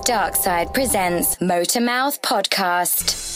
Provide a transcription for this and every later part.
Dark Side presents Motormouth Podcast.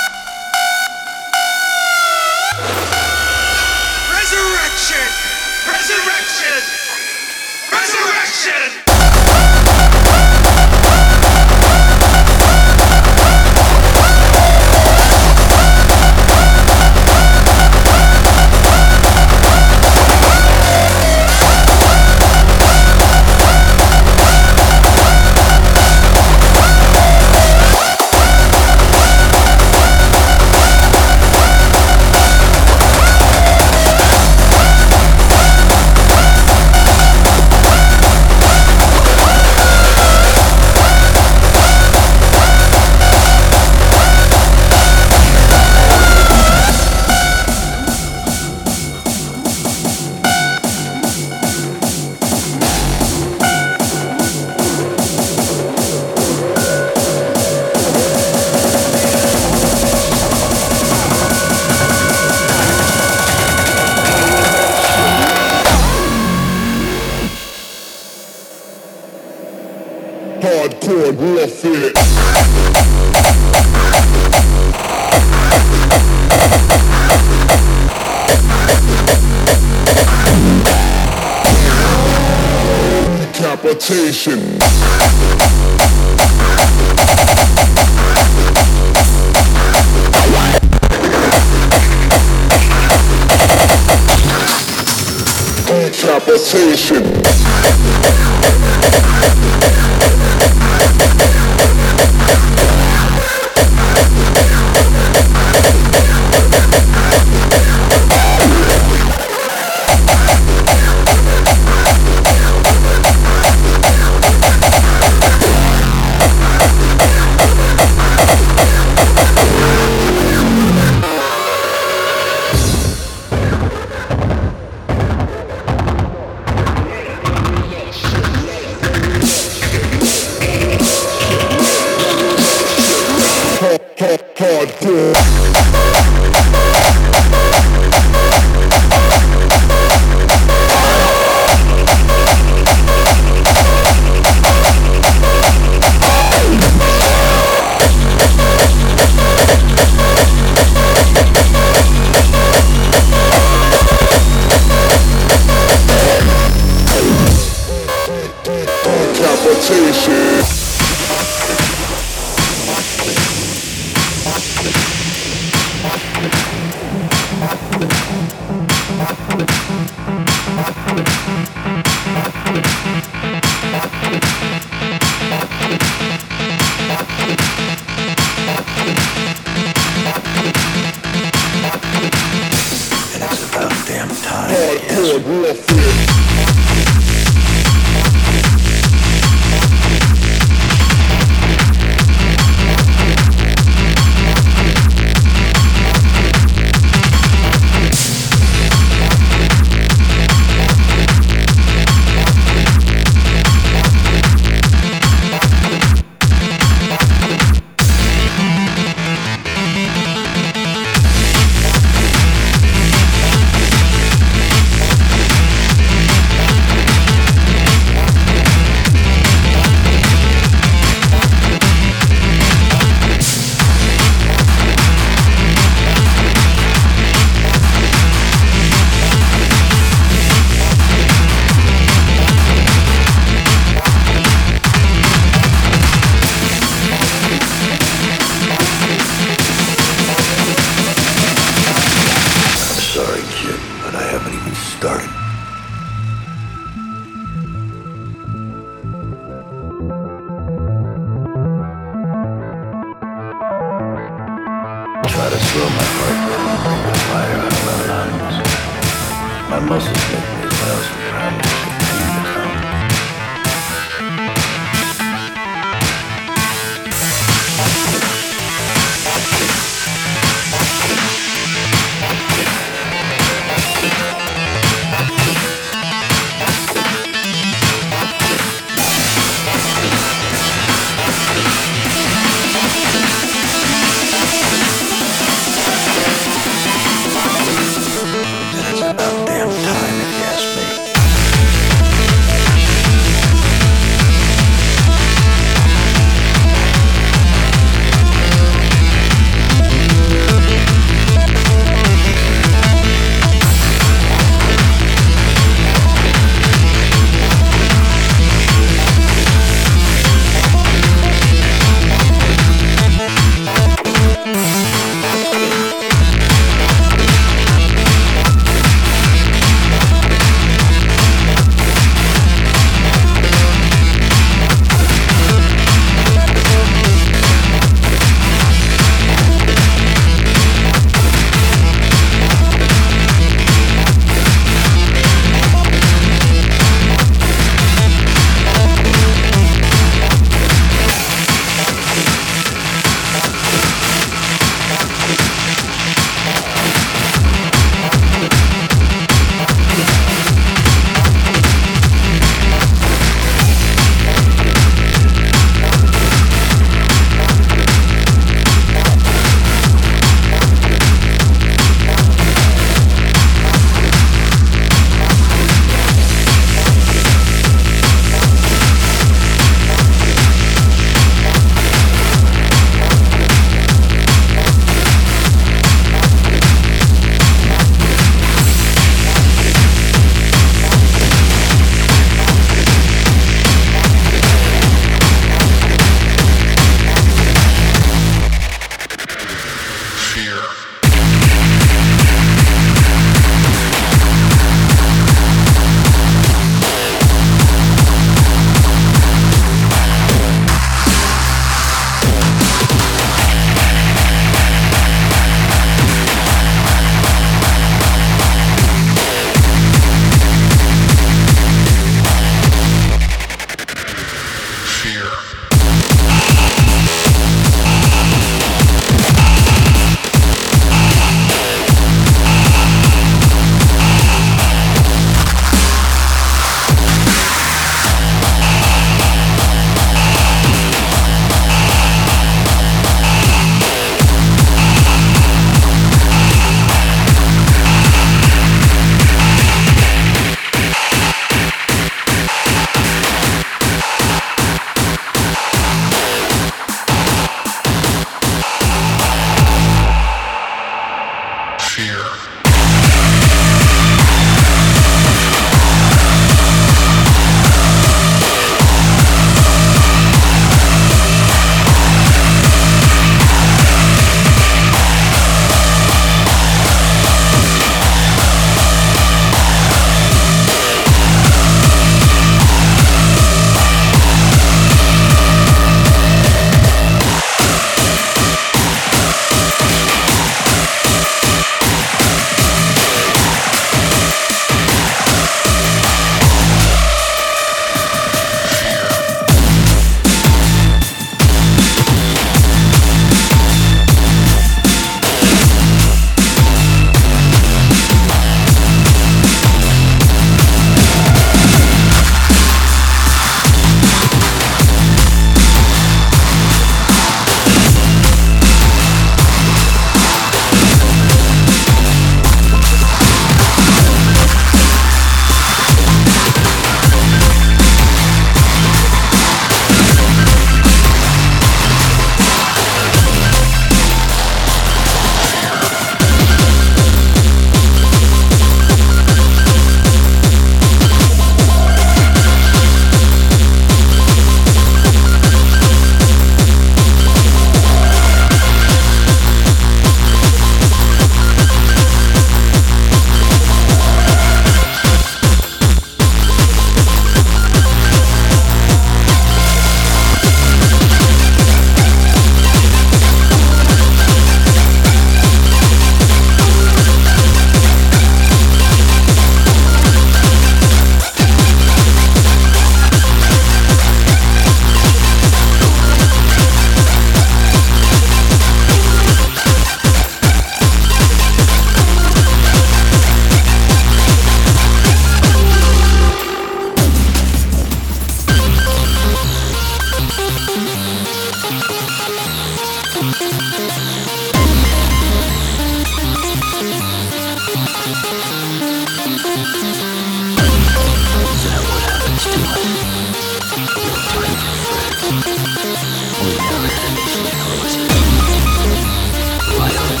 Why don't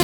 I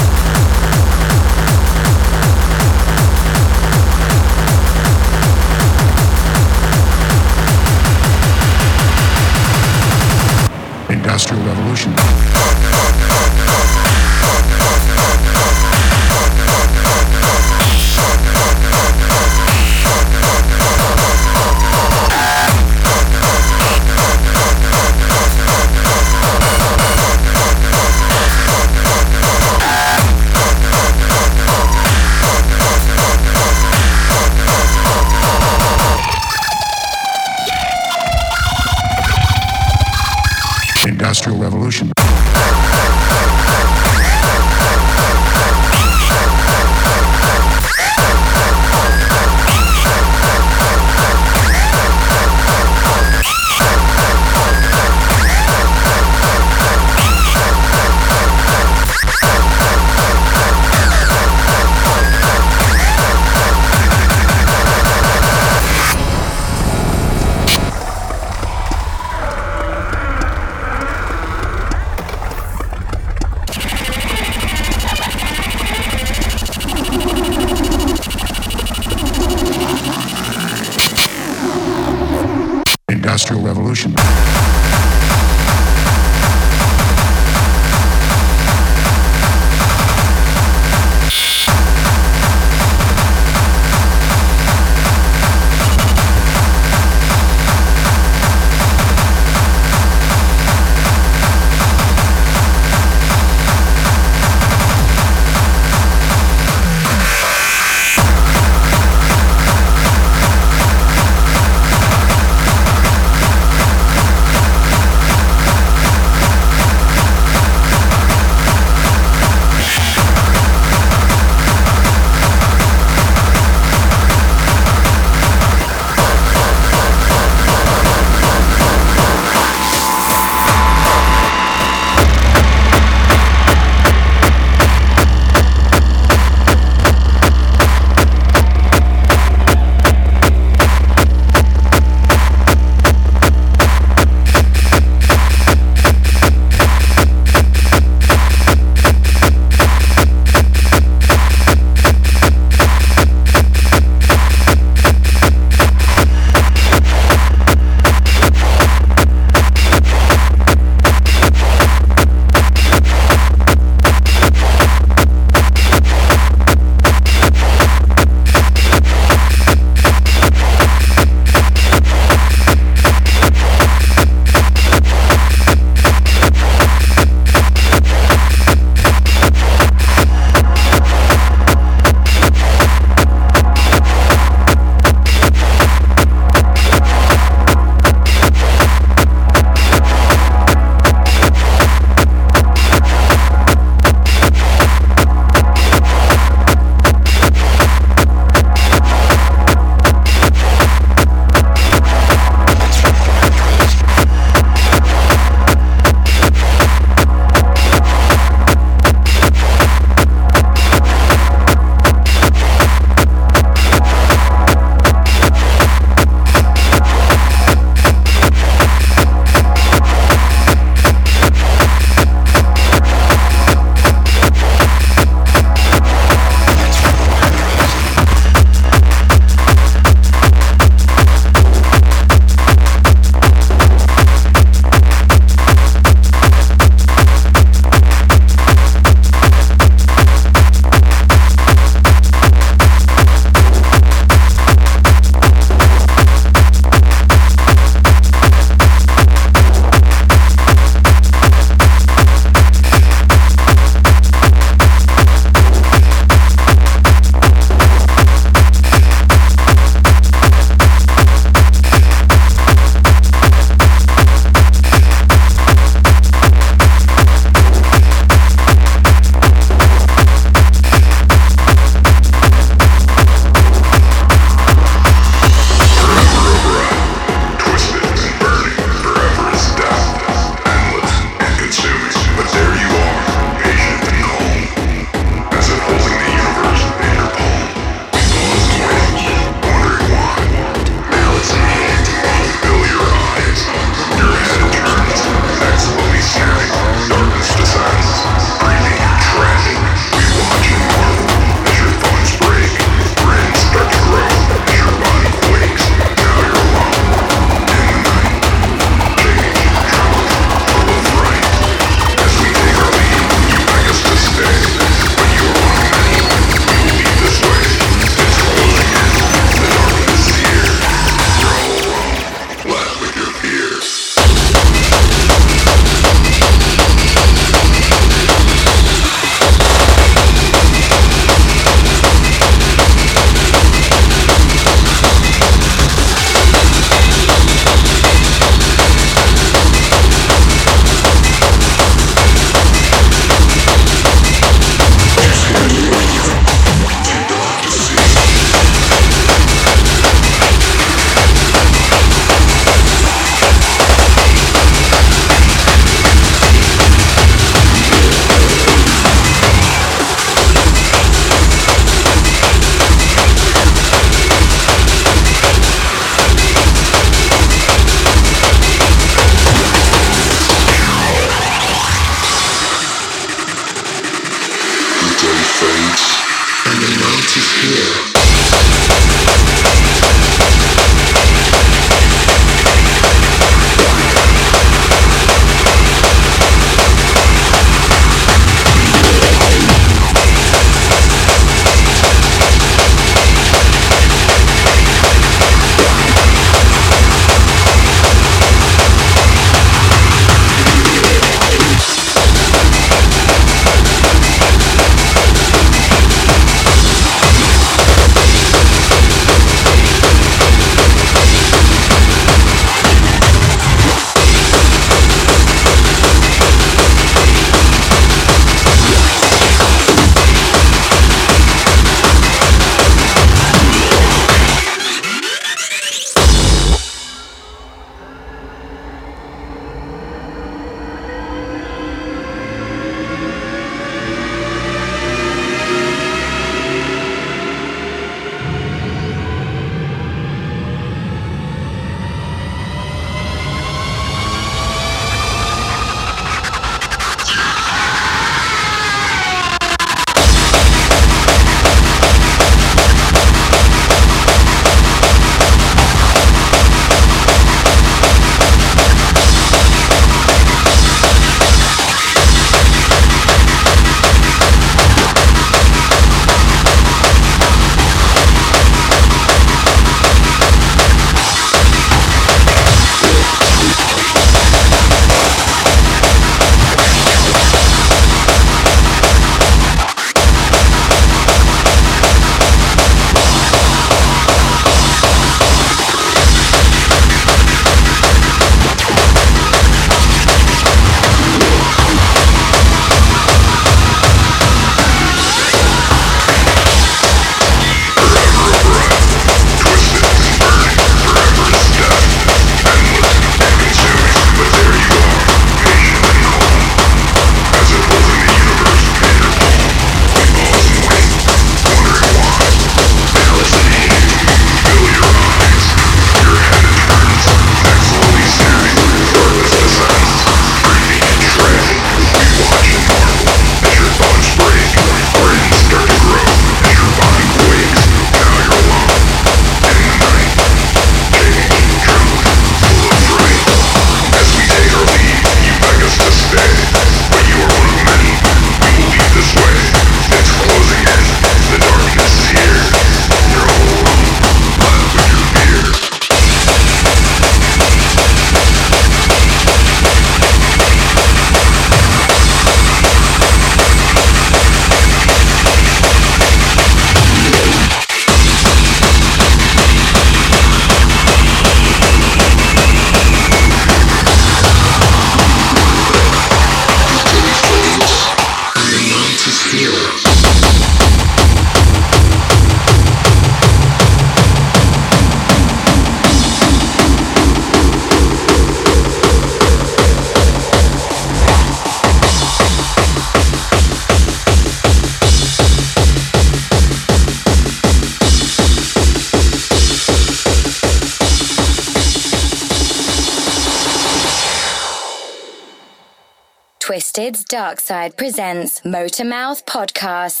Twisted's Dark Side presents Motormouth Podcast.